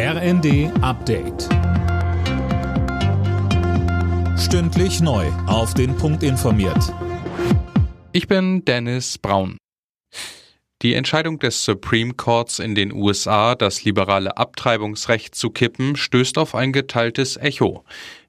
RND Update. Stündlich neu. Auf den Punkt informiert. Ich bin Dennis Braun. Die Entscheidung des Supreme Courts in den USA, das liberale Abtreibungsrecht zu kippen, stößt auf ein geteiltes Echo.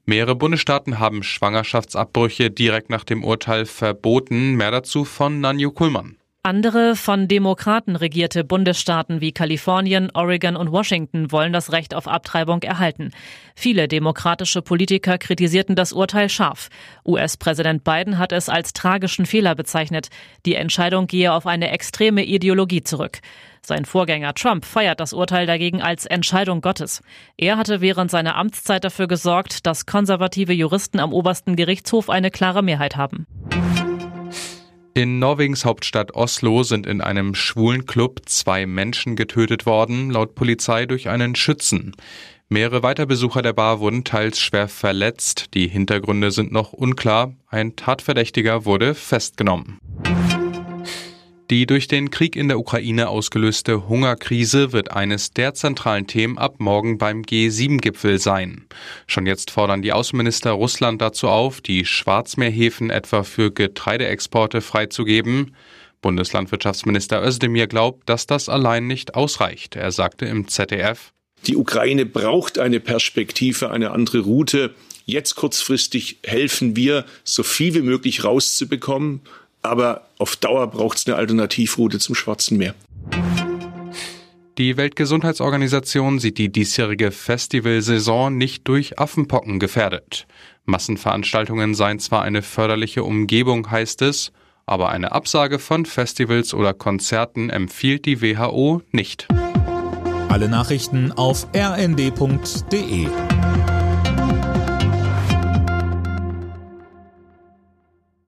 Mehrere Bundesstaaten haben Schwangerschaftsabbrüche direkt nach dem Urteil verboten. Mehr dazu von Nanju Kuhlmann. Andere von Demokraten regierte Bundesstaaten wie Kalifornien, Oregon und Washington wollen das Recht auf Abtreibung erhalten. Viele demokratische Politiker kritisierten das Urteil scharf. US-Präsident Biden hat es als tragischen Fehler bezeichnet. Die Entscheidung gehe auf eine extreme Ideologie zurück. Sein Vorgänger Trump feiert das Urteil dagegen als Entscheidung Gottes. Er hatte während seiner Amtszeit dafür gesorgt, dass konservative Juristen am obersten Gerichtshof eine klare Mehrheit haben. In Norwegens Hauptstadt Oslo sind in einem schwulen Club zwei Menschen getötet worden, laut Polizei durch einen Schützen. Mehrere Weiterbesucher der Bar wurden teils schwer verletzt. Die Hintergründe sind noch unklar. Ein Tatverdächtiger wurde festgenommen. Die durch den Krieg in der Ukraine ausgelöste Hungerkrise wird eines der zentralen Themen ab morgen beim G7-Gipfel sein. Schon jetzt fordern die Außenminister Russland dazu auf, die Schwarzmeerhäfen etwa für Getreideexporte freizugeben. Bundeslandwirtschaftsminister Özdemir glaubt, dass das allein nicht ausreicht. Er sagte im ZDF, die Ukraine braucht eine Perspektive, eine andere Route. Jetzt kurzfristig helfen wir, so viel wie möglich rauszubekommen aber auf Dauer braucht es eine Alternativroute zum Schwarzen Meer. Die Weltgesundheitsorganisation sieht die diesjährige Festivalsaison nicht durch Affenpocken gefährdet. Massenveranstaltungen seien zwar eine förderliche Umgebung, heißt es, aber eine Absage von Festivals oder Konzerten empfiehlt die WHO nicht. Alle Nachrichten auf rnd.de